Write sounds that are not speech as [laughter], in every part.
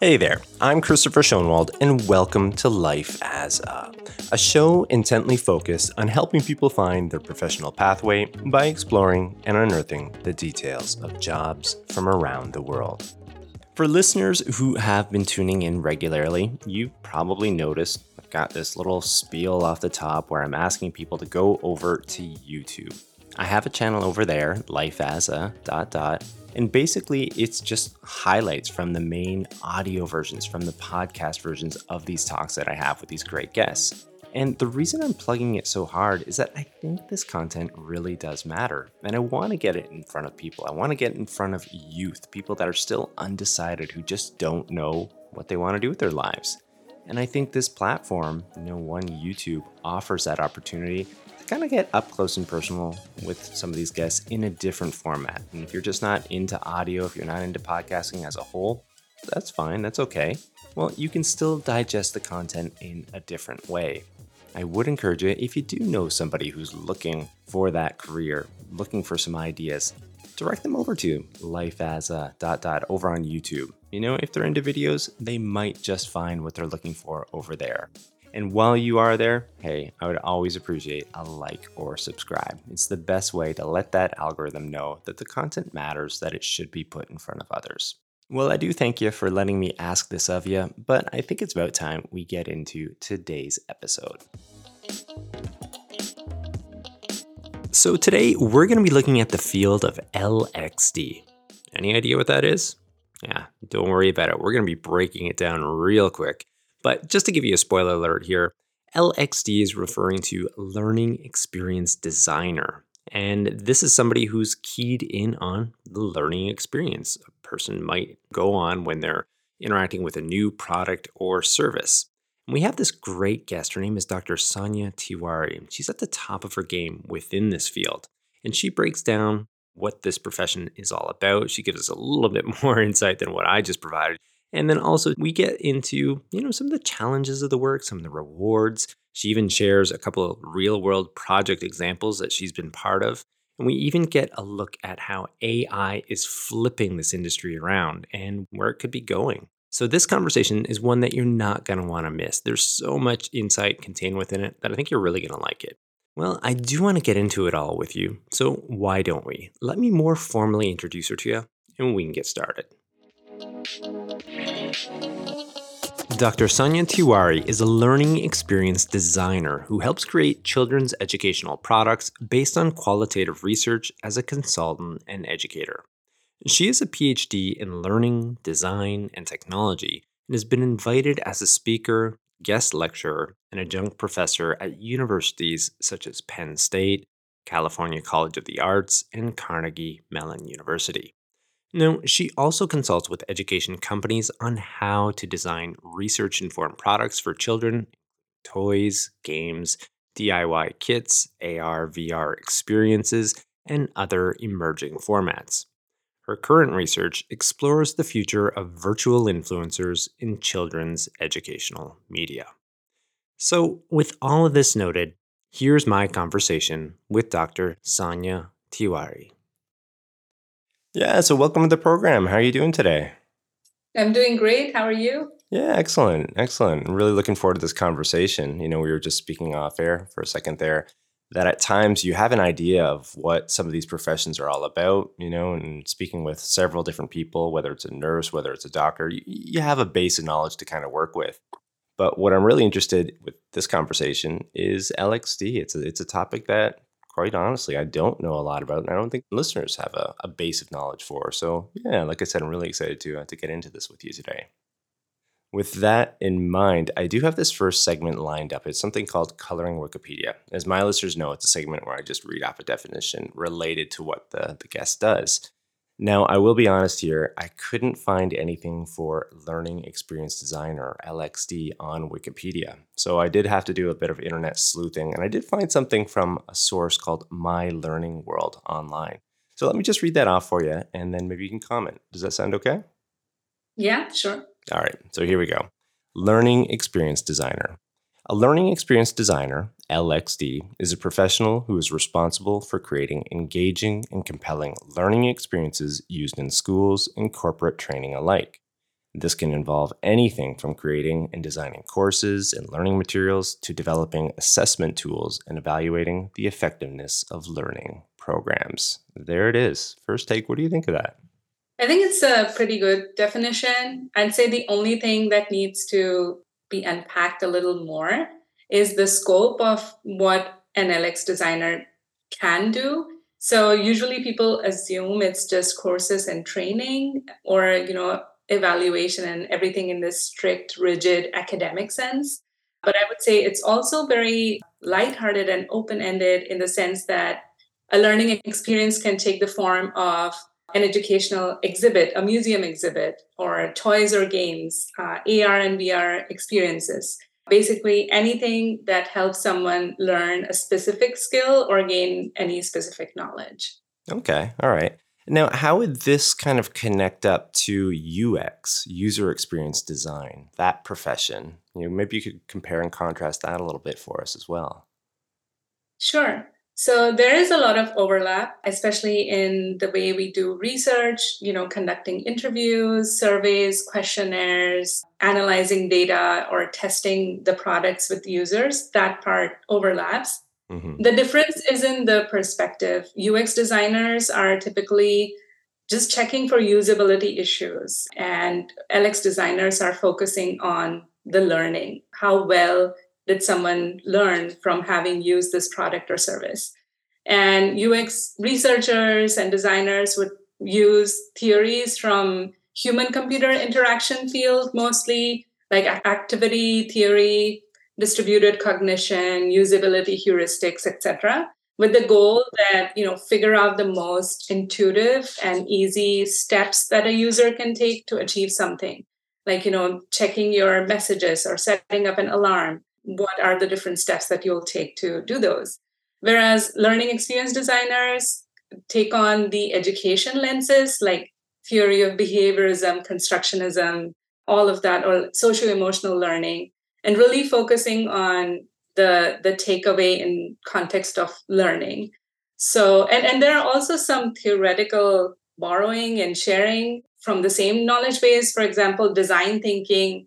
Hey there, I'm Christopher Schoenwald, and welcome to Life as a, a show intently focused on helping people find their professional pathway by exploring and unearthing the details of jobs from around the world. For listeners who have been tuning in regularly, you've probably noticed got this little spiel off the top where I'm asking people to go over to YouTube. I have a channel over there, life as a dot dot, and basically, it's just highlights from the main audio versions, from the podcast versions of these talks that I have with these great guests. And the reason I'm plugging it so hard is that I think this content really does matter. And I want to get it in front of people. I want to get in front of youth, people that are still undecided, who just don't know what they want to do with their lives. And I think this platform, you know, one YouTube offers that opportunity to kind of get up close and personal with some of these guests in a different format. And if you're just not into audio, if you're not into podcasting as a whole, that's fine, that's okay. Well, you can still digest the content in a different way. I would encourage you, if you do know somebody who's looking for that career, looking for some ideas, direct them over to life as a dot dot over on YouTube. You know, if they're into videos, they might just find what they're looking for over there. And while you are there, hey, I would always appreciate a like or subscribe. It's the best way to let that algorithm know that the content matters, that it should be put in front of others. Well, I do thank you for letting me ask this of you, but I think it's about time we get into today's episode. So, today we're going to be looking at the field of LXD. Any idea what that is? Yeah, don't worry about it. We're going to be breaking it down real quick. But just to give you a spoiler alert here, LXD is referring to Learning Experience Designer. And this is somebody who's keyed in on the learning experience a person might go on when they're interacting with a new product or service. And we have this great guest. Her name is Dr. Sonia Tiwari. She's at the top of her game within this field. And she breaks down what this profession is all about. She gives us a little bit [laughs] more insight than what I just provided. And then also we get into, you know, some of the challenges of the work, some of the rewards. She even shares a couple of real world project examples that she's been part of. And we even get a look at how AI is flipping this industry around and where it could be going. So, this conversation is one that you're not going to want to miss. There's so much insight contained within it that I think you're really going to like it. Well, I do want to get into it all with you. So, why don't we? Let me more formally introduce her to you and we can get started. Dr. Sonia Tiwari is a learning experience designer who helps create children's educational products based on qualitative research as a consultant and educator. She is a PhD in learning, design, and technology and has been invited as a speaker, guest lecturer, and adjunct professor at universities such as Penn State, California College of the Arts, and Carnegie Mellon University. Now, she also consults with education companies on how to design research informed products for children, toys, games, DIY kits, AR, VR experiences, and other emerging formats. Her current research explores the future of virtual influencers in children's educational media. So, with all of this noted, here's my conversation with Dr. Sonia Tiwari. Yeah, so welcome to the program. How are you doing today? I'm doing great. How are you? Yeah, excellent. Excellent. I'm really looking forward to this conversation. You know, we were just speaking off air for a second there that at times you have an idea of what some of these professions are all about, you know, and speaking with several different people, whether it's a nurse, whether it's a doctor, you, have a base of knowledge to kind of work with. But what I'm really interested with this conversation is LXD. It's a, it's a topic that quite honestly, I don't know a lot about, and I don't think listeners have a, a base of knowledge for. So, yeah, like I said, I'm really excited to uh, to get into this with you today. With that in mind, I do have this first segment lined up. It's something called Coloring Wikipedia. As my listeners know, it's a segment where I just read off a definition related to what the, the guest does. Now, I will be honest here, I couldn't find anything for Learning Experience Designer, LXD, on Wikipedia. So I did have to do a bit of internet sleuthing, and I did find something from a source called My Learning World online. So let me just read that off for you, and then maybe you can comment. Does that sound okay? Yeah, sure. All right, so here we go Learning Experience Designer. A learning experience designer, LXD, is a professional who is responsible for creating engaging and compelling learning experiences used in schools and corporate training alike. This can involve anything from creating and designing courses and learning materials to developing assessment tools and evaluating the effectiveness of learning programs. There it is. First take, what do you think of that? I think it's a pretty good definition. I'd say the only thing that needs to be unpacked a little more is the scope of what an LX designer can do. So usually people assume it's just courses and training or, you know, evaluation and everything in this strict, rigid academic sense. But I would say it's also very lighthearted and open ended in the sense that a learning experience can take the form of an educational exhibit, a museum exhibit, or toys or games, uh, AR and VR experiences. Basically, anything that helps someone learn a specific skill or gain any specific knowledge. Okay, all right. Now, how would this kind of connect up to UX, user experience design, that profession? You know, maybe you could compare and contrast that a little bit for us as well. Sure. So there is a lot of overlap, especially in the way we do research, you know, conducting interviews, surveys, questionnaires, analyzing data or testing the products with users. That part overlaps. Mm-hmm. The difference is in the perspective. UX designers are typically just checking for usability issues, and LX designers are focusing on the learning. How well did someone learn from having used this product or service? And UX researchers and designers would use theories from human computer interaction field mostly like activity theory distributed cognition usability heuristics etc with the goal that you know figure out the most intuitive and easy steps that a user can take to achieve something like you know checking your messages or setting up an alarm what are the different steps that you'll take to do those. Whereas learning experience designers take on the education lenses like theory of behaviorism, constructionism, all of that, or socio emotional learning, and really focusing on the, the takeaway in context of learning. So, and, and there are also some theoretical borrowing and sharing from the same knowledge base. For example, design thinking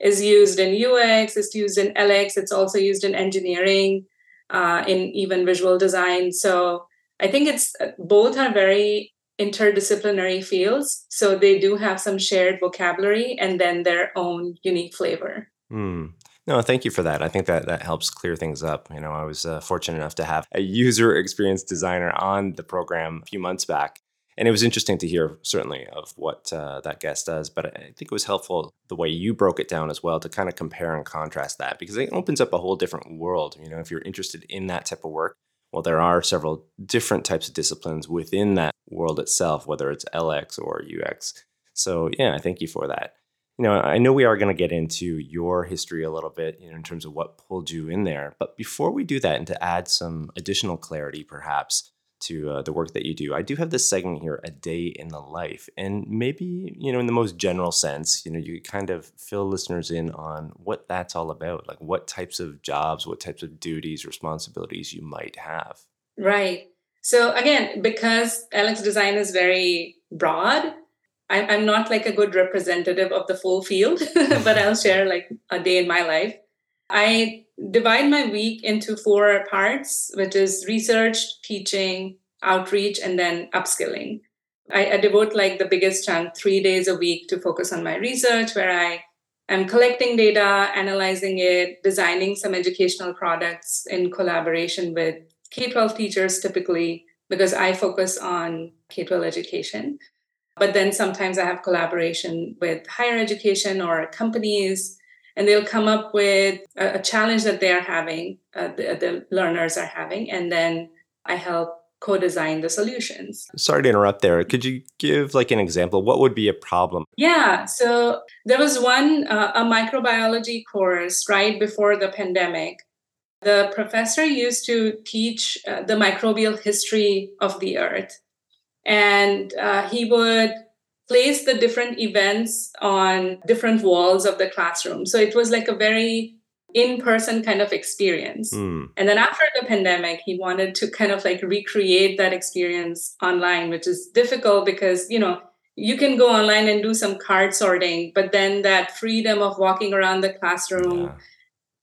is used in UX, it's used in LX, it's also used in engineering, uh, in even visual design. So I think it's both are very interdisciplinary fields. So they do have some shared vocabulary and then their own unique flavor. Mm. No, thank you for that. I think that that helps clear things up. You know, I was uh, fortunate enough to have a user [laughs] experience designer on the program a few months back, and it was interesting to hear certainly of what uh, that guest does but i think it was helpful the way you broke it down as well to kind of compare and contrast that because it opens up a whole different world you know if you're interested in that type of work. Well there are several different types of disciplines within that world itself whether it's lx or ux so yeah thank you for that. You know i know we are going to get into your history a little bit you know in terms of what pulled you in there but before we do that and to add some additional clarity perhaps to uh, the work that you do. I do have this segment here, a day in the life, and maybe you know, in the most general sense, you know, you kind of fill listeners in on what that's all about, like what types of jobs, what types of duties, responsibilities you might have. Right. So again, because LX design is very broad, I'm not like a good representative of the full field, [laughs] but I'll share like a day in my life. I divide my week into four parts, which is research, teaching, outreach, and then upskilling. I, I, devote like the biggest chunk, three days a week, to focus on my research, where I am collecting data, analyzing it, designing some educational products in collaboration with K 12 teachers typically, because I focus on K 12 education. But then sometimes I have collaboration with higher education or companies and they'll come up with a, a challenge that they are having, uh, the, the learners are having, and then I help co-design the solutions. Sorry to interrupt there. Could you give like an example? What would be a problem? Yeah, so there was one uh, a microbiology course right before the pandemic. The professor used to teach uh, the microbial history of the earth. And uh, he would place the different events on different walls of the classroom. So it was like a very in person kind of experience. Mm. And then after the pandemic, he wanted to kind of like recreate that experience online, which is difficult because, you know, you can go online and do some card sorting, but then that freedom of walking around the classroom,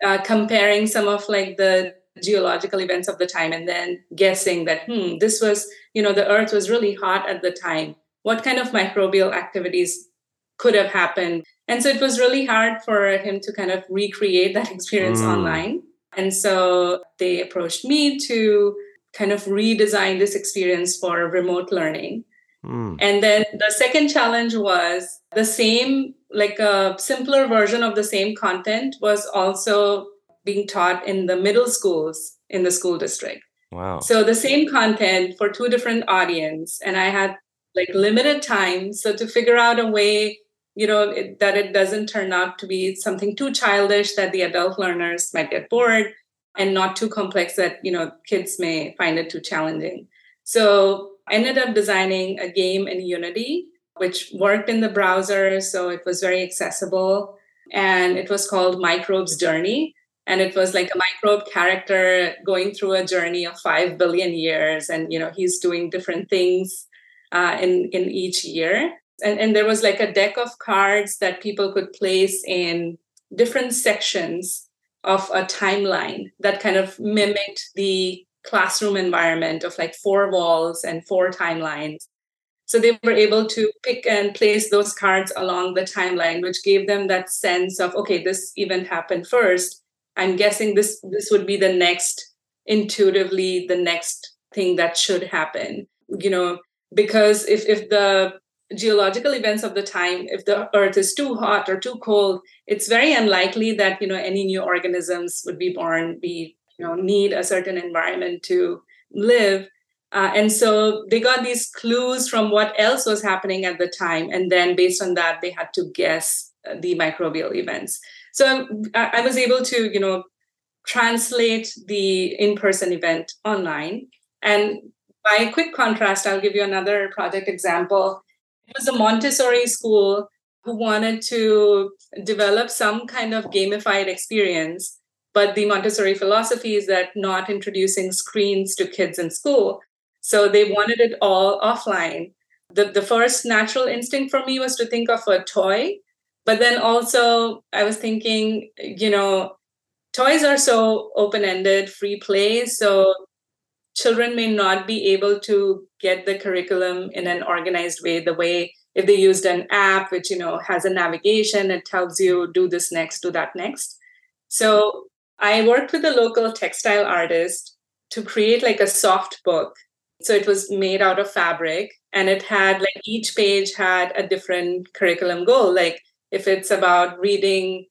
yeah. uh, comparing some of like the geological events of the time and then guessing that, hmm, this was, you know, the earth was really hot at the time. What kind of microbial activities could have happened? And so it was really hard for him to kind of recreate that [laughs] experience mm. online. And so they approached me to kind of redesign this experience for remote learning. Mm. And then the second challenge was the same, like a simpler version of the same content was also being taught in the middle schools in the school district. Wow. So the same content for two different audience and I had like limited time. So to figure out a way you know it, that it doesn't turn out to be something too childish that the adult learners might get bored and not too complex that you know kids may find it too challenging. So i ended up designing a game in unity which worked in the browser so it was very accessible. And it was called microbes journey. And it was like a microbe character going through a journey of 5 billion years. And you know he's doing different things uh, in in each year and, and there was like a deck of cards that people could place in different sections of a timeline that kind of mimicked the classroom environment of like four walls and four timelines. So they were able to pick and place those cards along the timeline, which gave them that sense of, okay, this event happened first. I'm guessing this this would be the next intuitively the next thing that should happen. You know, because if if the geological events of the time if the earth is too hot or too cold it's very unlikely that you know any new organisms would be born be you know need a certain environment to live. Uh, and so they got these clues from what else was happening at the time and then based on that they had to guess the microbial events. So I, I was able to you know translate the in-person event online and by quick contrast i'll give you another project example it was a Montessori school who wanted to develop some kind of gamified experience. But the Montessori philosophy is that not introducing screens to kids in school. So they wanted it all offline. The, the first natural instinct for me was to think of a toy. But then also, I was thinking, you know, toys are so open ended, free play. So children may not be able to get the curriculum in an organized way the way if they used an app which you know has a navigation it tells you do this next do that next. So i worked with a local textile artist to create like a soft book. So it was made out of fabric and it had like each page had a different curriculum goal. Like if it's about reading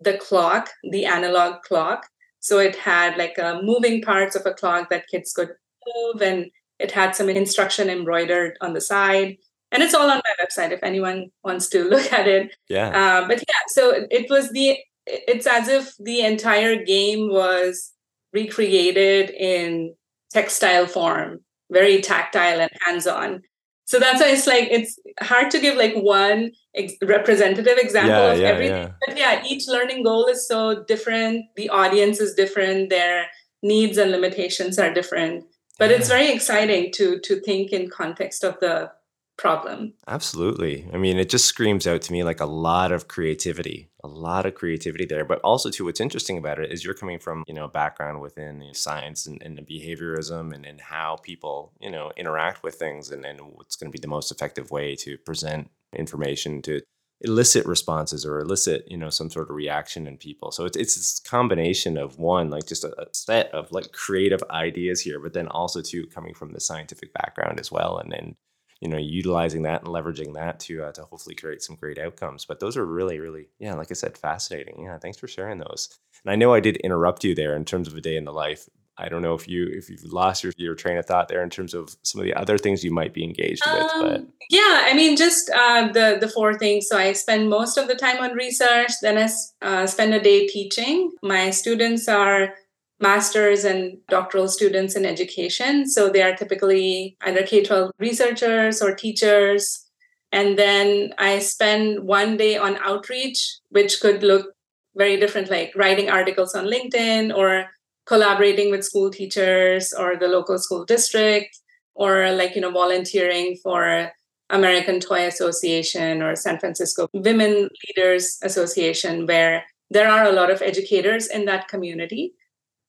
the clock the analog clock so it had like uh, moving parts of a clock that kids could move, and it had some instruction embroidered on the side. And it's all on my website if anyone wants to [laughs] look at it. Yeah. Uh, but yeah, so it was the. It's as if the entire game was recreated in textile form, very tactile and hands-on so that's why it's like it's hard to give like one ex- representative example yeah, of yeah, everything yeah. but yeah each learning goal is so different the audience is different their needs and limitations are different but it's very exciting to to think in context of the problem. Absolutely. I mean, it just screams out to me like a lot of creativity, a lot of creativity there. But also, too, what's interesting about it is you're coming from, you know, a background within the science and, and behaviorism and, and how people, you know, interact with things and, and what's going to be the most effective way to present information to elicit responses or elicit you know some sort of reaction in people so it's it's this combination of one like just a, a, set of like creative ideas here but then also too coming from the scientific background as well and then you know utilizing that and leveraging that to uh, to hopefully create some great outcomes. But those are really really yeah like i said fascinating. Yeah thanks for sharing those. And i know i did interrupt you there in terms of a day in the life. I don't know if you if you've lost your, your train of thought there in terms of some of the other things you might be engaged um, with but yeah i mean just uh, the the four things. So i spend most of the time on research then i uh, spend a day teaching. My students are master's and doctoral students in education. So they are typically either K 12 researchers or teachers. And then I spend one day on outreach, which could look very different, like writing articles on LinkedIn or collaborating with school teachers or the local school district or like, you know, volunteering for American Toy Association or San Francisco Women Leaders Association, where there are a lot of educators in that community.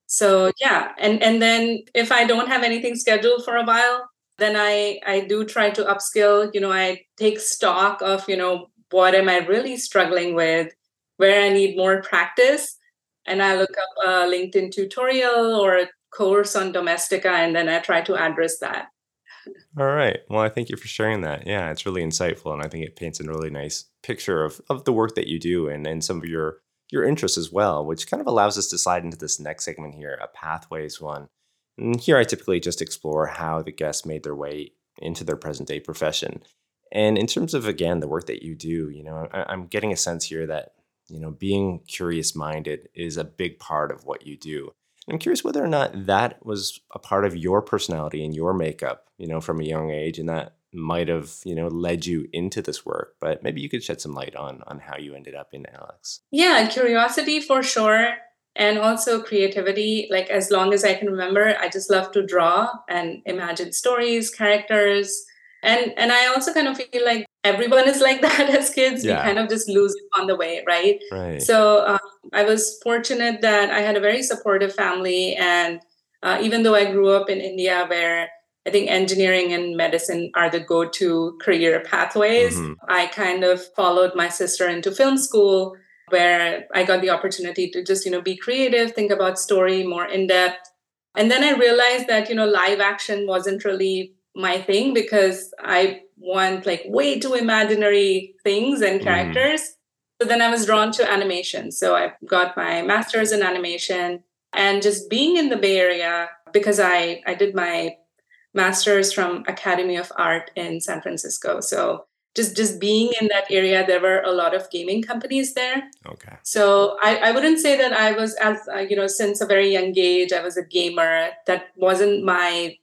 So yeah, and and then if I don't have anything scheduled for a while, then I I do try to upskill. You know, I take stock of you know what am I really struggling with, where I need more practice, and I look up a LinkedIn tutorial or a course on Domestika, and then I try to address that. All right. Well, I thank you for sharing that. Yeah, it's really insightful, and I think it paints a really nice picture of of the work that you do and and some of your your interests as well, which kind of allows us to slide into this next segment here, a pathways one. And here I typically just explore how the guests made their way into their present day profession. And in terms of again the work that you do, you know, I, I'm getting a sense here that you know being curious minded is a big part of what you do. I'm curious whether or not that was a part of your personality and your makeup, you know, from a young age, and that might have, you know, led you into this work. But maybe you could shed some light on on how you ended up in LX. Yeah, curiosity for sure, and also creativity. Like as long as I can remember, I just love to draw and imagine stories, characters, and and I also kind of feel like everyone is like [laughs] that as kids. Yeah. We kind of just lose it on the way, right? Right. So um, I was fortunate that I had a very supportive family, and uh, even though I grew up in India, where I think engineering and medicine are the go-to career pathways, mm-hmm. I kind of followed my sister into film school, where I got the opportunity to just you know be creative, think about story more in depth, and then I realized that you know live action wasn't really my thing because I want like way too imaginary things and mm. characters. Mm. So then I was drawn to animation. So I got my master's in animation and just being in the Bay Area because I I did my master's from Academy of Art in San Francisco. So just just being in that area, there were a lot of gaming companies there. Okay. So I, I wouldn't say that I was as uh, you know since a very young age I was a gamer. That wasn't my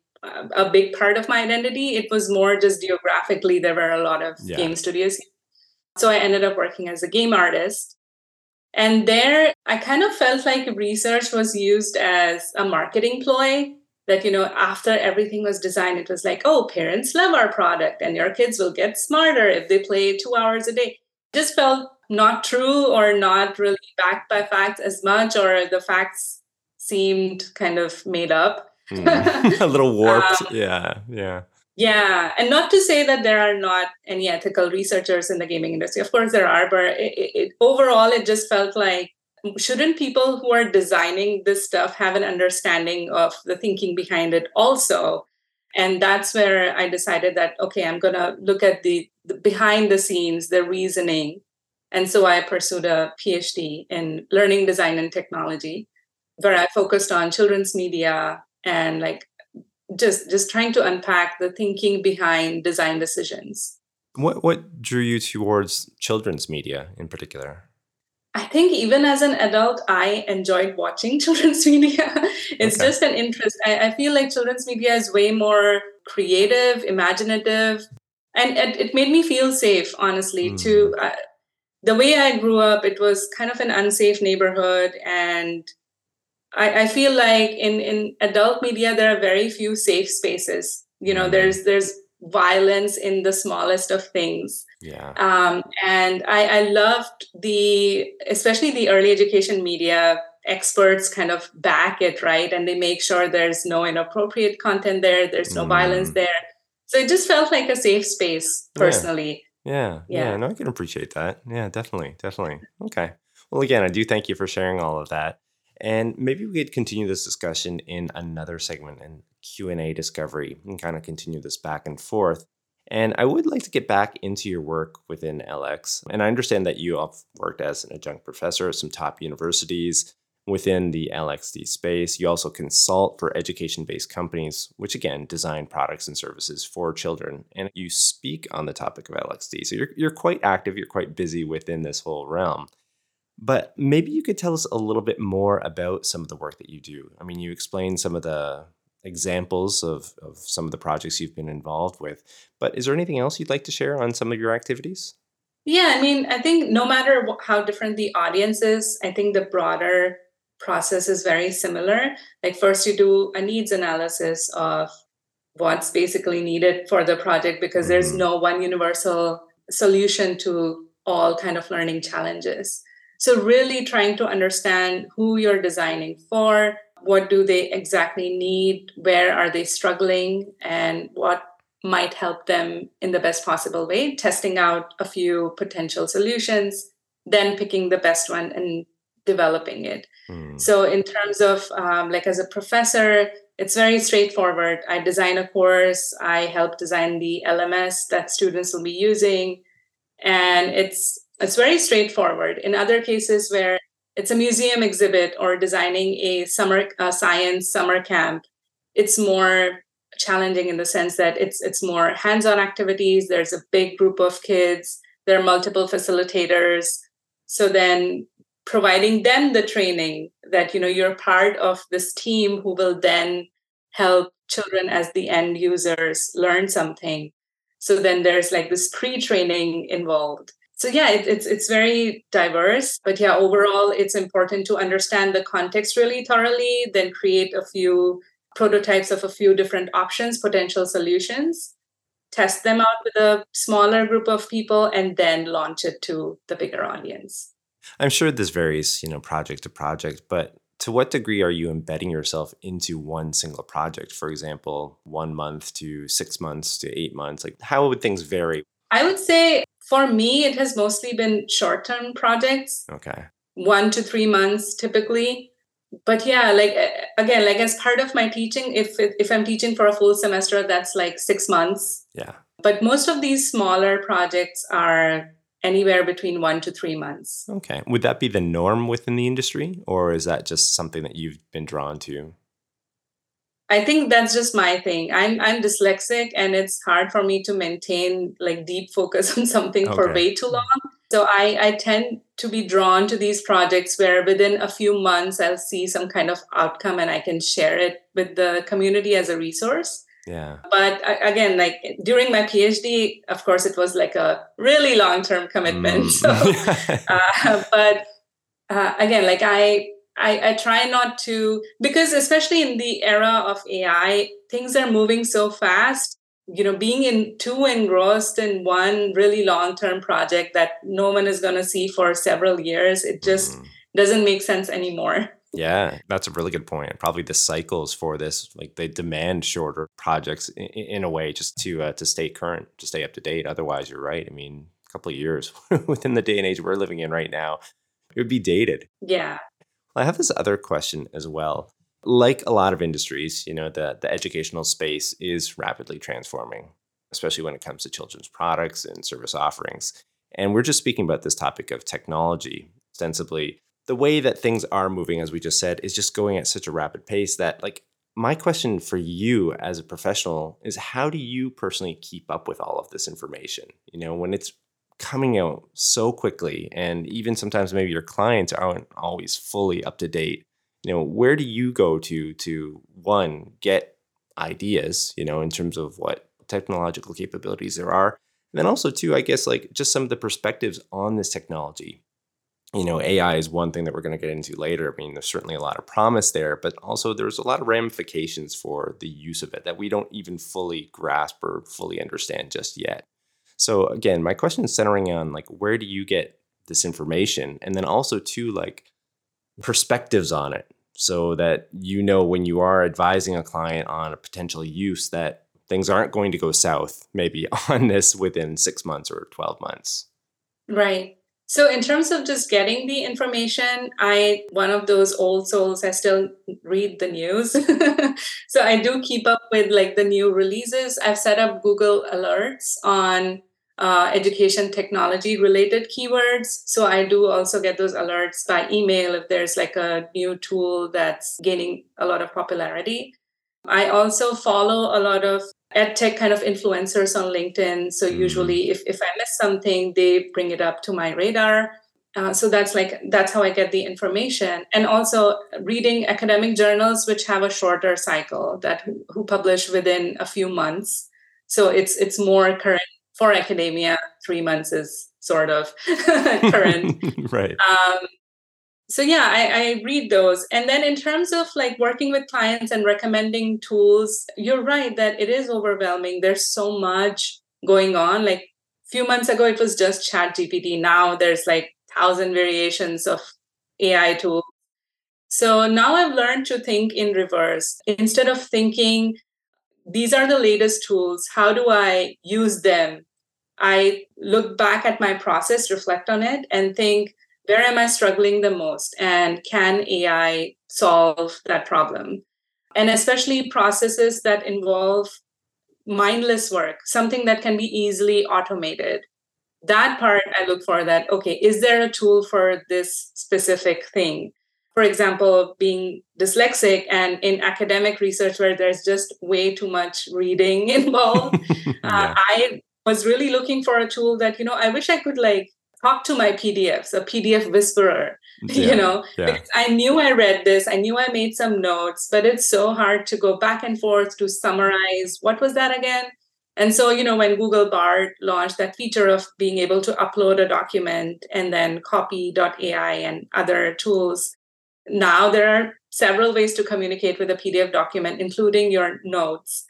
a big part of my identity. It was more just geographically, there were a lot of yeah. game studios. So I ended up working as a game artist. And there, I kind of felt like research was used as a marketing ploy. That, you know, after everything was designed, it was like, oh, parents love our product and your kids will get smarter if they play two hours a day. Just felt not true or not really backed by facts as much, or the facts seemed kind of made up. Mm. [laughs] a little warped. [laughs] Um, yeah, yeah. Yeah, and not to say that there are not any ethical researchers in the gaming industry. Of course, there are, but it, it, overall, it just felt like shouldn't people who are designing this stuff have an understanding of the thinking behind it also? And that's where I decided that okay, I'm gonna look at the, the behind the scenes, the reasoning, and so I pursued a PhD in learning design and technology, where I focused on children's media, and like just just trying to unpack the thinking behind design decisions. What what drew you towards children's media in particular I think even as an adult, I enjoyed watching [laughs] children's media. it's okay. just an interest. I, I, feel like children's media is way more creative, imaginative, and it, it made me feel safe, honestly. Mm. To uh, the way I grew up, it was kind of an unsafe neighborhood, and I, I feel like in in adult media there are very few safe spaces. You know, mm. there's there's violence in the smallest of things. Yeah. Um, and I, I loved the especially the early education media experts kind of back it right? And they make sure there's no inappropriate content there there's no mm. violence there. So it just felt like a safe space personally. Yeah. yeah yeah. no i can appreciate that. Yeah definitely definitely. Okay. Well again i do thank you for sharing all of that and maybe we could continue this discussion in another segment in Q&A discovery and kind of continue this back and forth. And I would like to get back into your work within LX. And I understand that you have worked as an adjunct professor at some top universities within the LXD space. You also consult for education based companies, which again design products and services for children. And you speak on the topic of LXD. So you're, you're quite active, you're quite busy within this whole realm. But maybe you could tell us a little bit more about some of the work that you do. I mean, you explained some of the examples of, of some of the projects you've been involved with, but is there anything else you'd like to share on some of your activities? Yeah, I mean, I think no matter how different the audience is, I think the broader process is very similar. Like, first, you do a needs analysis of what's basically needed for the project because mm-hmm. there's no one universal solution to all kind of learning challenges. So, really trying to understand who you're designing for, what do they exactly need, where are they struggling, and what might help them in the best possible way, testing out a few potential solutions, then picking the best one and developing it. Mm. So, in terms of um, like as a professor, it's very straightforward. I design a course, I help design the LMS that students will be using, and it's it's very straightforward. In other cases where it's a museum exhibit or designing a summer science summer camp, it's more challenging in the sense that it's it's more hands-on activities. There's a big group of kids. There are multiple facilitators. So then providing them the training that you know you're part of this team who will then help children as the end users learn something so then there's like this pre-training involved so yeah it, it's it's very diverse but yeah overall it's important to understand the context really thoroughly then create a few prototypes of a few different options potential solutions test them out with a smaller group of people and then launch it to the bigger audience. I'm sure this varies you know project to project but to what degree are you embedding yourself into one single project? For example one month to six months to eight months like how would things vary? I would say for me, it has mostly been short term projects. Okay. One to three months typically. But yeah, like again, like as part of my teaching, if if I'm teaching for a full semester, that's like six months. Yeah. But most of these smaller projects are anywhere between one to three months. Okay. Would that be the norm within the industry, or is that just something that you've been drawn to? I think that's just my thing. I'm I'm dyslexic and it's hard for me to maintain like deep focus [laughs] on something okay. for way too long. So I, I tend to be drawn to these projects where within a few months I'll see some kind of outcome and I can share it with the community as a resource. Yeah. But again, like during my PhD, of course, it was like a really long term commitment. Mm. [laughs] So, [laughs] uh, but uh, again, like I I, I try not to because especially in the era of AI, things are moving so fast. You know, being in too engrossed in one really long-term project that no one is going to see for several years, it just mm. doesn't make sense anymore. Yeah, that's a really good point. Probably the cycles for this, like they demand shorter projects in, in a way, just to uh, to stay current, to stay up to date. Otherwise, you're right. I mean, a couple of years [laughs] within the day and age we're living in right now, it would be dated. Yeah, I have this other question as well. Like a lot of industries, you know, the, the educational space is rapidly transforming, especially when it comes to children's products and service offerings. And we're just speaking about this topic of technology ostensibly. The way that things are moving, as we just said, is just going at such a rapid pace that, like, my question for you as a professional is how do you personally keep up with all of this information? You know, when it's coming out so quickly and even sometimes maybe your clients aren't always fully up to date you know where do you go to to one get ideas you know in terms of what technological capabilities there are? And then also too i guess like just some of the perspectives on this technology. You know ai is one thing that we're going to get into later. I mean there's certainly a lot of promise there but also there's a lot of ramifications for the use of it that we don't even fully grasp or fully understand just yet so again, my question is centering on like where do you get this information, and then also to like perspectives on it, so that you know when you are advising a client on a potential use that things aren't going to go south maybe [laughs] on this within six months or 12 months. Right. So in terms of just getting the information, I one of those old souls. I still read the news, [laughs] so I do keep up with like the new releases. I've set up Google alerts on uh, education technology related keywords. So I do also get those alerts by email if there's like a new tool that's gaining a lot of popularity. I also follow a lot of ed tech kind of influencers on LinkedIn. So mm-hmm. usually if, if I miss something, they bring it up to my radar. Uh, so that's like that's how I get the information, and also reading academic journals which have a shorter cycle that who publish within a few months. So it's it's more current for academia, three months is sort of [laughs] current. [laughs] right. Um, so yeah, I, I read those. And then in terms of like working with clients and recommending tools, you're right that it is overwhelming. There's so much going on. Like a few months ago, it was just Chat GPT. Now there's like thousand variations of AI tools. So now I've learned to think in reverse. Instead of thinking, these are the latest tools, how do I use them? I look back at my process, reflect on it, and think, where am I struggling the most? And can AI solve that problem? And especially processes that involve mindless work, something that can be easily automated. That part I look for that, okay, is there a tool for this specific thing? For example, being dyslexic and in academic research where there's just way too much reading [laughs] involved, [laughs] yeah. uh, I was really looking for a tool that, you know, I wish I could like talk to my PDFs, a PDF whisperer, [laughs] yeah, you know, yeah. because I knew I read this, I knew I made some notes, but it's so hard to go back and forth to summarize what was that again? And so, you know, when Google Bard launched that feature of being able to upload a document and then copy.ai and other tools, now there are several ways to communicate with a PDF document, including your notes.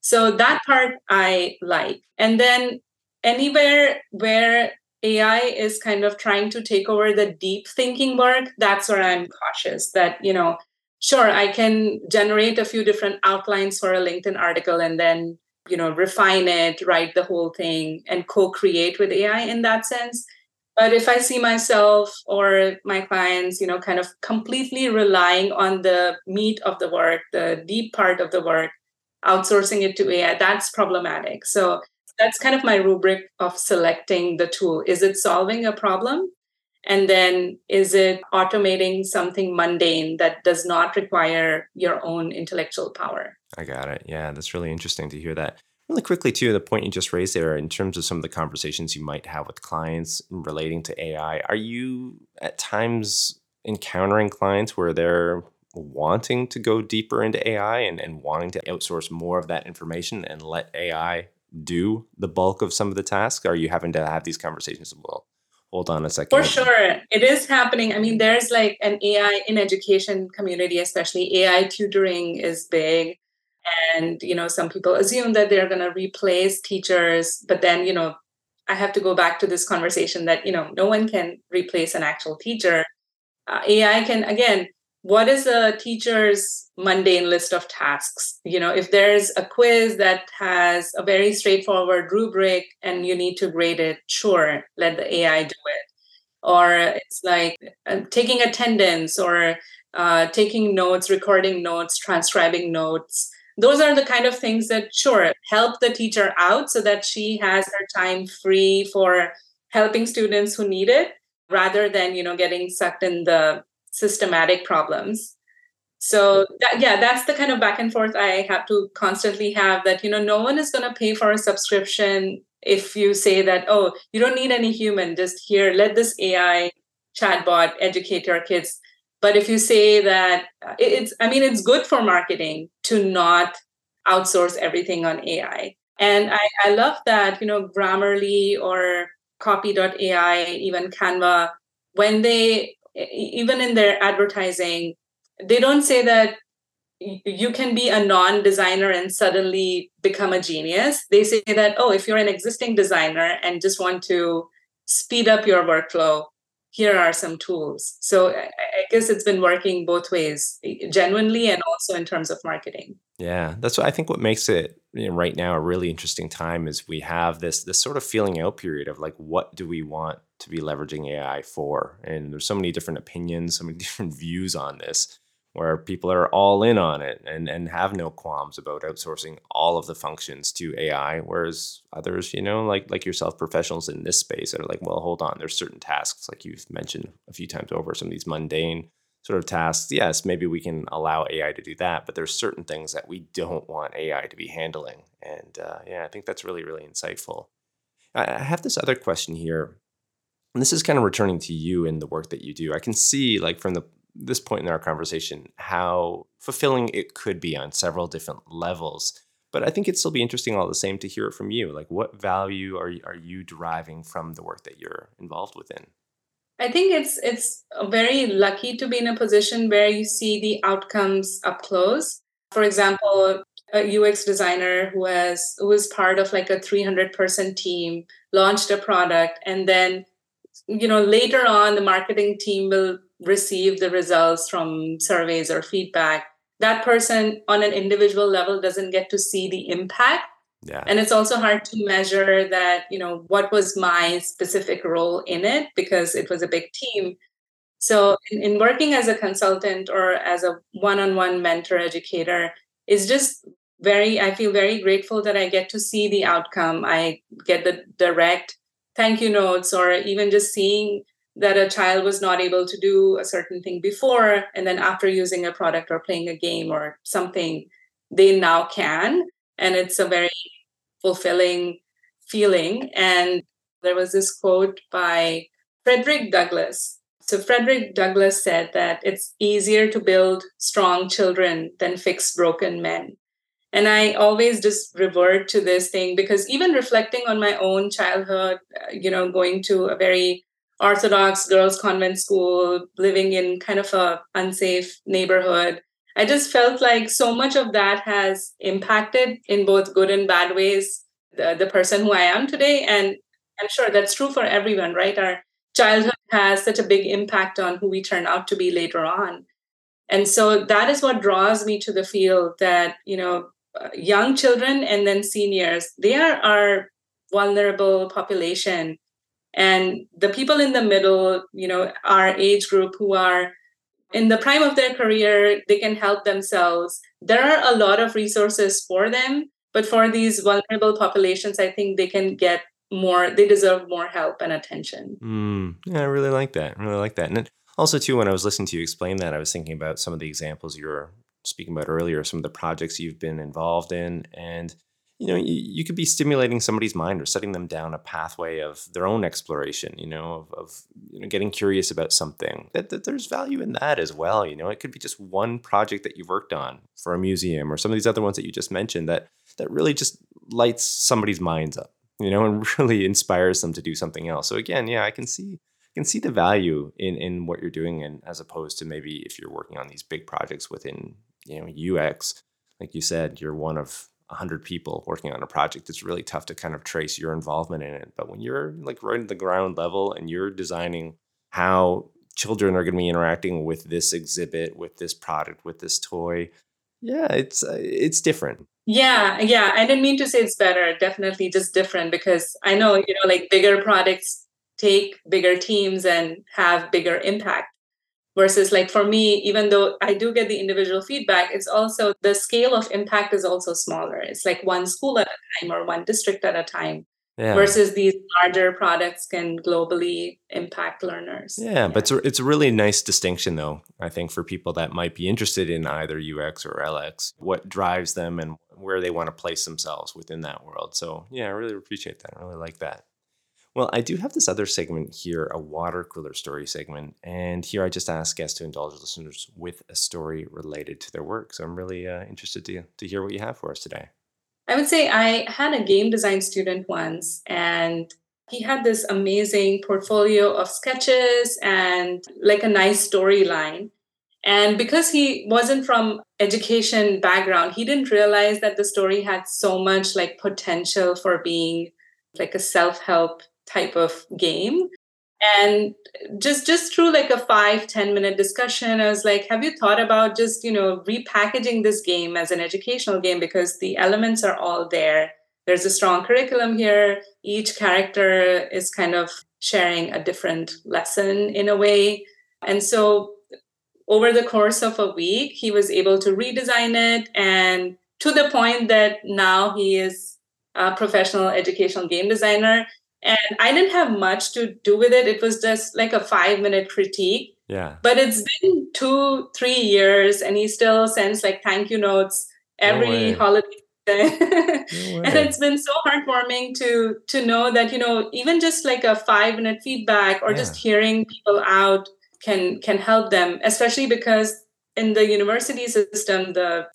So that part I like. And then anywhere where AI is kind of trying to take over the deep thinking work, that's where I'm cautious that, you know, sure, I can generate a few different outlines for a LinkedIn article and then, you know, refine it, write the whole thing, and co create with AI in that sense. But if I see myself or my clients, you know, kind of completely relying on the meat of the work, the deep part of the work, outsourcing it to AI, that's problematic. So that's kind of my rubric of selecting the tool. Is it solving a problem? And then is it automating something mundane that does not require your own intellectual power? I got it. Yeah, that's really interesting to hear that. Really quickly, too, the point you just raised there in terms of some of the conversations you might have with clients relating to AI, are you at times encountering clients where they're wanting to go deeper into AI and, and wanting to outsource more of that information and let AI do the bulk of some of the tasks? Are you having to have these conversations? Well, hold on a second. For sure, it is happening. I mean, there's like an AI in education community, especially AI tutoring is big. And, you know, some people assume that they're going to replace teachers, but then, you know, I have to go back to this conversation that, you know, no one can replace an actual teacher. Uh, AI can, again, what is a teacher's mundane list of tasks? You know if there's a quiz that has a very straightforward rubric and you need to grade it sure let the ai do it. Or it's like uh, taking attendance or uh, taking notes recording notes transcribing notes those are the kind of things that sure help the teacher out so that she has her time free for helping students who need it rather than you know getting sucked in the systematic problems. So that, yeah that's the kind of back and forth i have to constantly have that you know no one is going to pay for a subscription if you say that oh you don't need any human. Just here let this ai chatbot educate your kids but if you say that uh, it's i mean it's good for marketing to not outsource everything on ai and i, I love that you know grammarly or copy.ai even canva when they even in their advertising, they don't say that you can be a non designer and suddenly become a genius. They say that, oh, if you're an existing designer and just want to speed up your workflow, here are some tools. So I guess it's been working both ways, eh, genuinely and also in terms of marketing. Yeah, that's what I think. What makes it you know, right now a really interesting time is we have this this sort of feeling out period of like, what do we want to be leveraging AI for? And there's so many different opinions, so many [laughs] different views on this where people are all in on it and, and have no qualms about outsourcing all of the functions to AI, whereas others, you know, like like yourself, professionals in this space are like, well, hold on, there's certain tasks, like you've mentioned a few times over, some of these mundane sort of tasks. Yes, maybe we can allow AI to do that, but there's certain things that we don't want AI to be handling. And uh, yeah, I think that's really, really insightful. I have this other question here. And this is kind of returning to you in the work that you do. I can see, like, from the this point in our conversation how fulfilling it could be on several different levels. But I think it'd still be interesting all the same to hear it from you. Like, what value are are you deriving from the work that you're involved within? I think it's it's very lucky to be in a position where you see the outcomes up close. For example, a UX designer who has who was part of like a 300 person team launched a product and then you know later on the marketing team will receive the results from surveys or feedback that person on an individual level doesn't get to see the impact. Yeah. and it's also hard to measure that you know what was my specific role in it because it was a big team. So in, in working as a consultant or as a one-on-one mentor educator is just very i feel very grateful that i get to see the outcome. I get the direct thank you notes or even just seeing that a child was not able to do a certain thing before and then after using a product or playing a game or something they now can. And it's a very fulfilling feeling. And there was this quote by frederick douglass. So frederick douglass said that it's easier to build strong children than fix broken men. And i always just revert to this thing because even reflecting on my own childhood uh, you know going to a very orthodox girls convent school living in kind of a unsafe neighborhood. I just felt like so much of that has impacted in both good and bad ways the, the person who i am today. And i'm sure that's true for everyone right? Our childhood has such a big impact on who we turn out to be later on. And so that is what draws me to the field that you know young children and then seniors they are our vulnerable population and the people in the middle you know our age group who are in the prime of their career they can help themselves. There are a lot of resources for them but for these vulnerable populations i think they can get more they deserve more help and attention. Mm, yeah i really like that. I really like that. And also too when i was listening to you explain that i was thinking about some of the examples you were speaking about earlier, some of the projects you've been involved in, and you know, you, you could be stimulating somebody's mind or setting them down a pathway of their own exploration. You know, of, of you know, getting curious about something. That, that there's value in that as well. You know, it could be just one project that you've worked on for a museum or some of these other ones that you just mentioned that that really just lights somebody's minds up. You know, [laughs] and really inspires them to do something else. So again, yeah, I can see can see the value in in what you're doing and as opposed to maybe if you're working on these big projects within you know UX, like you said, you're one of 100 people working on a project it's really tough to kind of trace your involvement in it. But when you're like right at the ground level and you're designing how children are going to be interacting with this exhibit with this product with this toy yeah it's uh, it's different. Yeah yeah i didn't mean to say it's better definitely just different because i know you know like bigger products take bigger teams and have bigger impact versus like for me even though i do get the individual feedback it's also the scale of impact is also smaller. It's like one school at a time or one district at a time yeah. versus these larger products can globally impact learners. Yeah, yeah. but it's a, it's a really nice distinction though i think for people that might be interested in either ux or lx what drives them and where they want to place themselves within that world. So yeah i really appreciate that. I really like that well, I do have this other segment here, a water cooler story segment. And here I just ask guests to indulge listeners with a story related to their work. So I'm really uh, interested to, to hear what you have for us today. I would say I had a game design student once, and he had this amazing portfolio of sketches and like a nice storyline. And because he wasn't from education background, he didn't realize that the story had so much like potential for being like a self-help type of game. And just just through like a five ten minute discussion i was like have you thought about just you know repackaging this game as an educational game? Because the elements are all there. There's a strong curriculum here. Each character is kind of sharing a different lesson in a way. And so over the course of a week he was able to redesign it and to the point that now he is a professional educational game designer and I didn't have much to do with it. It was just like a five minute critique. Yeah. But it's been two, three years, and he still sends like thank you notes every no holiday. [laughs] no and it's been so heartwarming to to know that you know even just like a five minute feedback or yeah. just hearing people out can can help them especially because in the university system the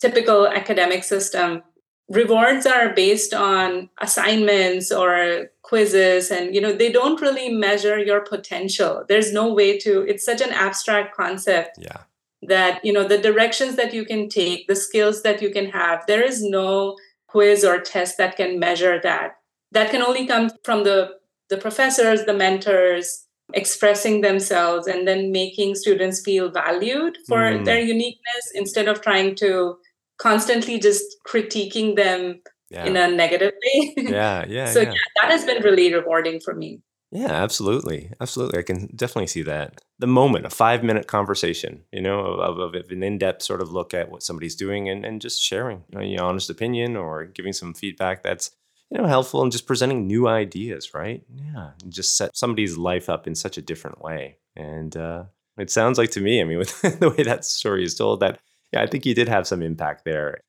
typical academic system rewards are based on assignments or quizzes and you know they don't really measure your potential. There's no way to it's such an abstract concept yeah. that you know the directions that you can take the skills that you can have there is no quiz or test that can measure that. That can only come from the the professors the mentors expressing themselves and then making students feel valued for mm. their uniqueness instead of trying to constantly just critiquing them yeah. in a negative way. [laughs] Yeah, yeah. so yeah. yeah, that has been really rewarding for me. Yeah, absolutely. Absolutely. I can definitely see that. The moment, a five minute conversation, you know, of, of, of an in depth sort of look at what somebody's doing and, and just sharing you know, your honest opinion or giving some feedback that's, you know, helpful and just presenting new ideas, right? Yeah. And just set somebody's life up in such a different way. And uh, it sounds like to me, I mean, [laughs] with the way that story is told, that yeah, I think you did have some impact there.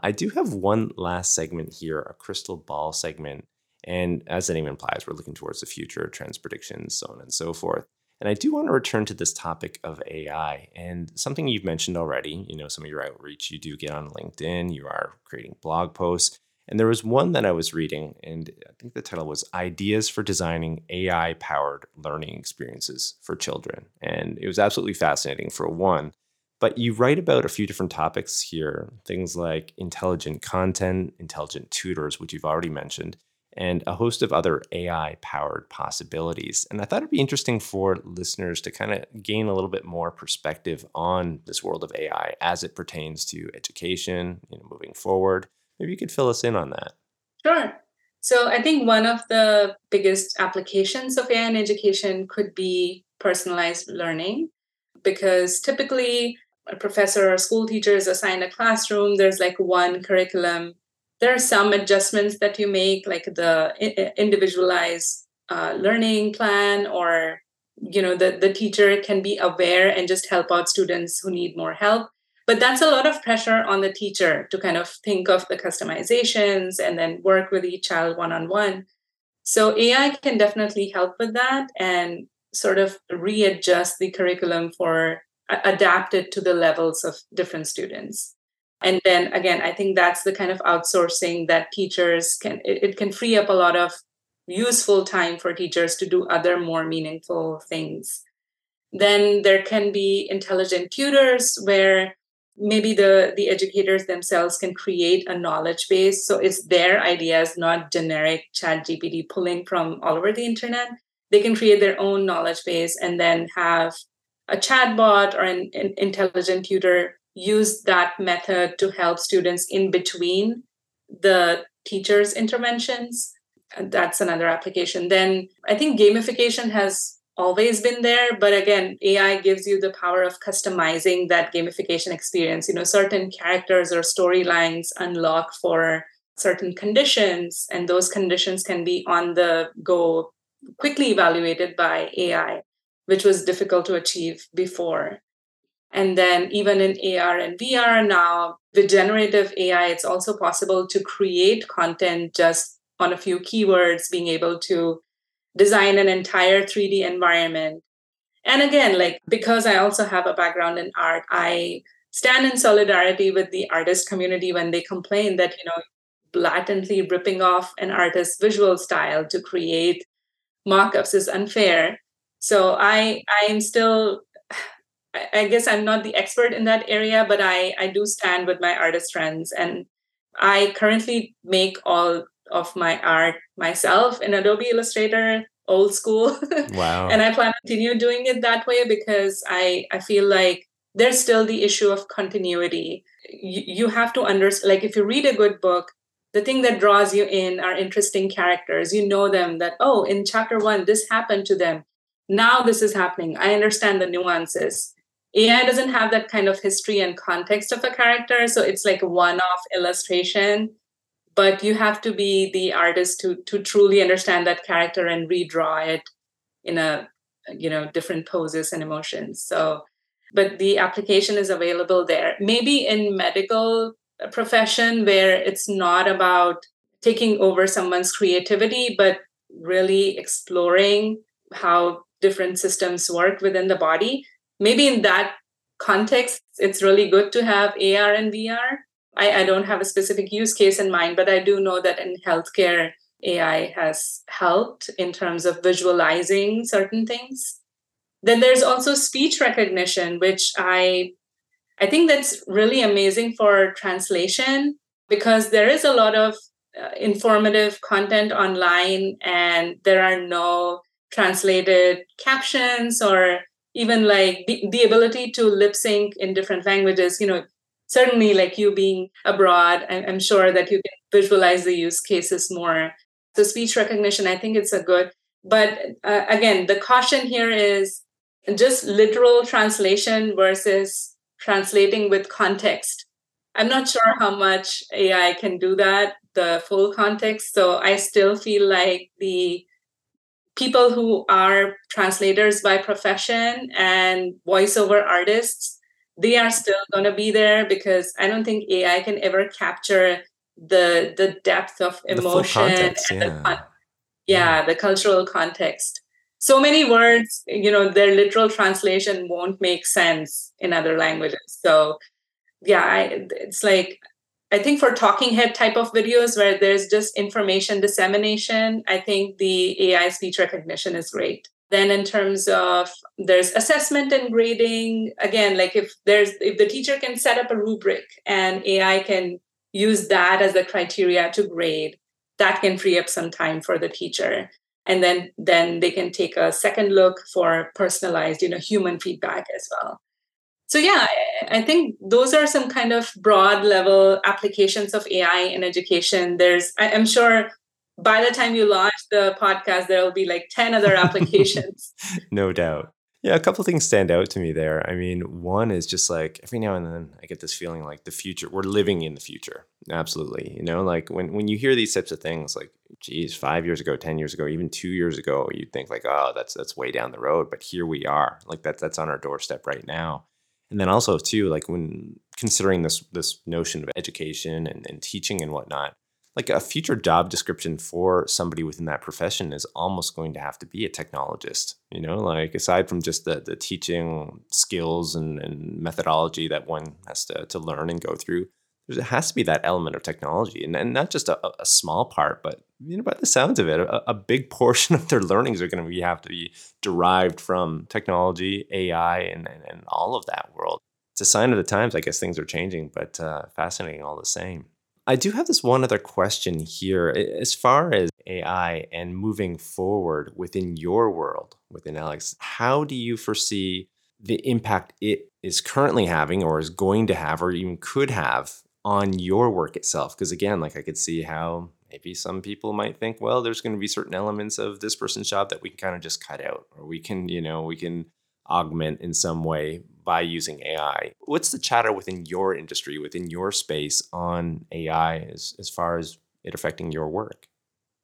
I do have one last segment here, a crystal ball segment. And as the name implies, we're looking towards the future, trends, predictions, so on and so forth. And I do want to return to this topic of AI and something you've mentioned already. You know, some of your outreach, you do get on LinkedIn, you are creating blog posts. And there was one that I was reading, and I think the title was Ideas for Designing AI Powered Learning Experiences for Children. And it was absolutely fascinating for one but you write about a few different topics here, things like intelligent content, intelligent tutors, which you've already mentioned, and a host of other AI powered possibilities. And I thought it'd be interesting for listeners to kind of gain a little bit more perspective on this world of AI as it pertains to education, you know, moving forward. Maybe you could fill us in on that. Sure. So I think one of the biggest applications of AI in education could be personalized learning because typically a professor or school teacher is assigned a classroom, there's like one curriculum. There are some adjustments that you make, like the individualized uh, learning plan, or you know, the, the teacher can be aware and just help out students who need more help. But that's a lot of pressure on the teacher to kind of think of the customizations and then work with each child one on one. So AI can definitely help with that and sort of readjust the curriculum for adapted to the levels of different students. And then again i think that's the kind of outsourcing that teachers can it, it, can free up a lot of useful time for teachers to do other more meaningful things. Then there can be intelligent tutors where maybe the the educators themselves can create a knowledge base. So it's their ideas not generic chat gpt pulling from all over the internet. They can create their own knowledge base and then have a chatbot or an, an intelligent tutor use that method to help students in between the teacher's interventions. That's another application. Then I think gamification has always been there but again ai gives you the power of customizing that gamification experience you know certain characters or storylines unlock for certain conditions and those conditions can be on the go quickly evaluated by ai which was difficult to achieve before. And then, even in AR and VR now, with generative AI, it's also possible to create content just on a few keywords, being able to design an entire 3D environment. And again, like because I also have a background in art, I stand in solidarity with the artist community when they complain that, you know, blatantly ripping off an artist's visual style to create mock-ups is unfair so i i am still i guess i'm not the expert in that area but i i do stand with my artist friends and i currently make all of my art myself in adobe illustrator old school. [laughs] Wow. And i plan to continue doing it that way because i i feel like there's still the issue of continuity. You, you have to understand like if you read a good book the thing that draws you in are interesting characters. You know them that oh in chapter one this happened to them now this is happening. I understand the nuances. Ai doesn't have that kind of history and context of a character so it's like a one-off illustration but you have to be the artist to to truly understand that character and redraw it in a you know different poses and emotions. So but the application is available there. Maybe in medical profession where it's not about taking over someone's creativity but really exploring how different systems work within the body maybe in that context it's really good to have ar and vr I, I don't have a specific use case in mind, but I do know that in healthcare, AI has helped in terms of visualizing certain things. Then there's also speech recognition, which I I think that's really amazing for translation because there is a lot of uh, informative content online and there are no translated captions or even like the, the ability to lip sync in different languages you know certainly like you being abroad I'm, I'm sure that you can visualize the use cases more. So speech recognition i think it's a good but uh, again the caution here is just literal translation versus translating with context. I'm not sure how much ai can do that the full context so i still feel like the people who are translators by profession and voiceover artists they are still going to be there because i don't think ai can ever capture the the depth of emotion context, and yeah. the con- yeah. the cultural context. So many words you know their literal translation won't make sense in other languages. So yeah I, it's like i think for talking head type of videos where there's just information dissemination i think the ai speech recognition is great. Then in terms of there's assessment and grading. Again like if there's if the teacher can set up a rubric and ai can use that as the criteria to grade that can free up some time for the teacher. And then then they can take a second look for personalized you know human feedback as well so yeah i think those are some kind of broad level applications of ai in education there's i'm sure by the time you launch the podcast there will be like 10 other [laughs] applications no doubt yeah, a couple things stand out to me there. I mean, one is just like every now and then I get this feeling like the future, we're living in the future. Absolutely. You know, like when, when you hear these types of things, like, geez, five years ago, 10 years ago, even two years ago, you'd think like, oh, that's, that's way down the road. But here we are. Like that, that's on our doorstep right now. And then also too, like when considering this, this notion of education and, and teaching and whatnot, like a future job description for somebody within that profession is almost going to have to be a technologist you know? Like aside from just the, the teaching skills and, and methodology that one has to, to learn and go through there has to be that element of technology. And, and not just a, a small part but you know by the sounds of it a, a big portion [laughs] of their learnings are going to be, have to be derived from technology ai and, and, and all of that world it's a sign of the times i guess things are changing but uh, fascinating all the same I do have this one other question here. As far as AI and moving forward within your world, within LX, how do you foresee the impact it is currently having or is going to have or even could have on your work itself? Because again, like I could see how maybe some people might think, well, there's going to be certain elements of this person's job that we can kind of just cut out or we can, you know, we can augment in some way by using AI. What's the chatter within your industry, within your space on AI as, as far as it affecting your work?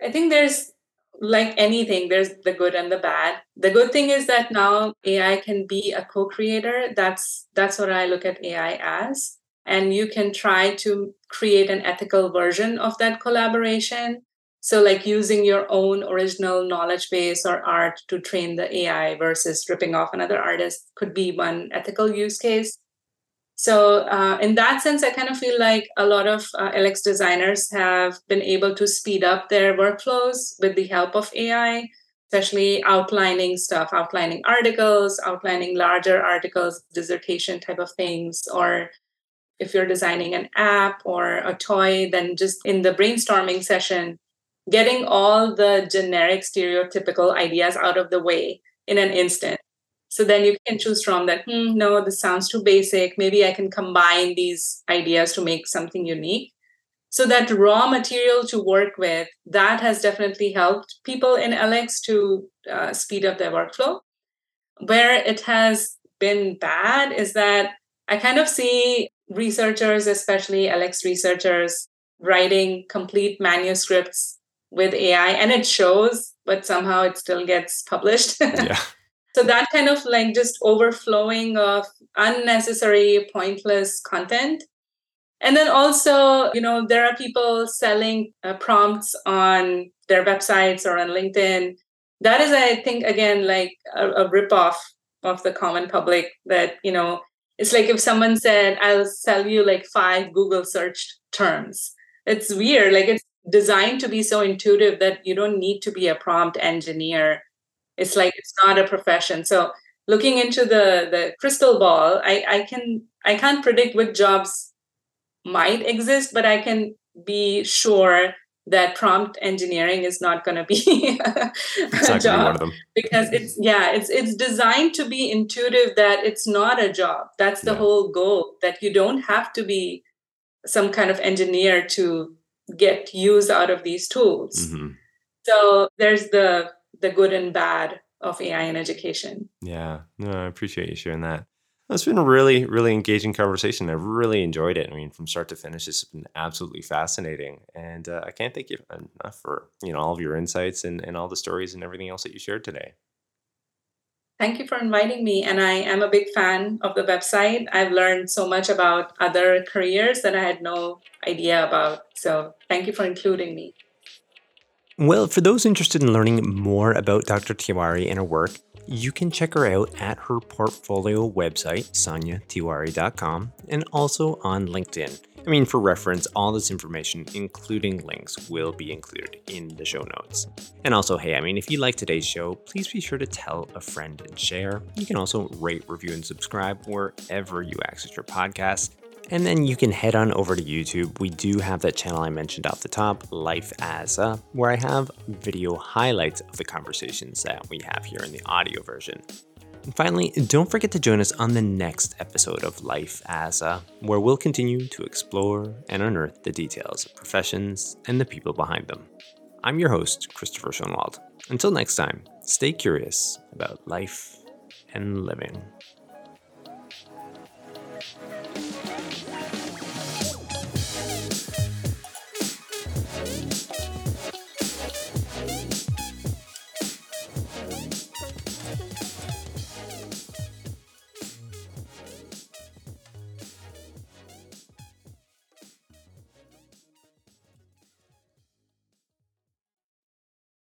I think there's like anything, there's the good and the bad. The good thing is that now AI can be a co-creator. That's that's what I look at AI as. And you can try to create an ethical version of that collaboration so, like using your own original knowledge base or art to train the AI versus ripping off another artist could be one ethical use case. So, uh, in that sense, I kind of feel like a lot of uh, LX designers have been able to speed up their workflows with the help of AI, especially outlining stuff, outlining articles, outlining larger articles, dissertation type of things, or if you're designing an app or a toy, then just in the brainstorming session, getting all the generic stereotypical ideas out of the way in an instant. So then you can choose from that, hmm, no, this sounds too basic. Maybe I can combine these ideas to make something unique. So that raw material to work with, that has definitely helped people in LX to uh, speed up their workflow. Where it has been bad is that I kind of see researchers, especially LX researchers, writing complete manuscripts with AI and it shows, but somehow it still gets published. [laughs] yeah. So that kind of like just overflowing of unnecessary, pointless content. And then also, you know, there are people selling uh, prompts on their websites or on LinkedIn. That is, I think, again, like a, a ripoff of the common public that, you know, it's like if someone said, I'll sell you like five Google search terms. It's weird. Like it's designed to be so intuitive that you don't need to be a prompt engineer. It's like it's not a profession. So looking into the the crystal ball, I, I can I can't predict what jobs might exist, but I can be sure that prompt engineering is not going to be [laughs] a job. because it's yeah it's it's designed to be intuitive that it's not a job. That's the yeah. whole goal that you don't have to be some kind of engineer to get use out of these tools. Mm-hmm. so there's the the good and bad of ai in education. Yeah. No i appreciate you sharing that it's been a really, really engaging conversation. I've really enjoyed it. I mean, from start to finish, it's been absolutely fascinating, and uh, I can't thank you enough for you know all of your insights and, and all the stories and everything else that you shared today. Thank you for inviting me, and I am a big fan of the website. I've learned so much about other careers that I had no idea about. So, thank you for including me. Well, for those interested in learning more about Dr. Tiwari and her work, you can check her out at her portfolio website, soniatiwari.com, and also on LinkedIn. I mean, for reference, all this information, including links, will be included in the show notes. And also, hey, I mean, if you like today's show, please be sure to tell a friend and share. You can also rate, review, and subscribe wherever you access your podcast. And then you can head on over to YouTube. We do have that channel I mentioned off the top, Life as a, where I have video highlights of the conversations that we have here in the audio version. And finally, don't forget to join us on the next episode of Life as a, where we'll continue to explore and unearth the details of professions and the people behind them. I'm your host, Christopher Schoenwald. Until next time, stay curious about life and living.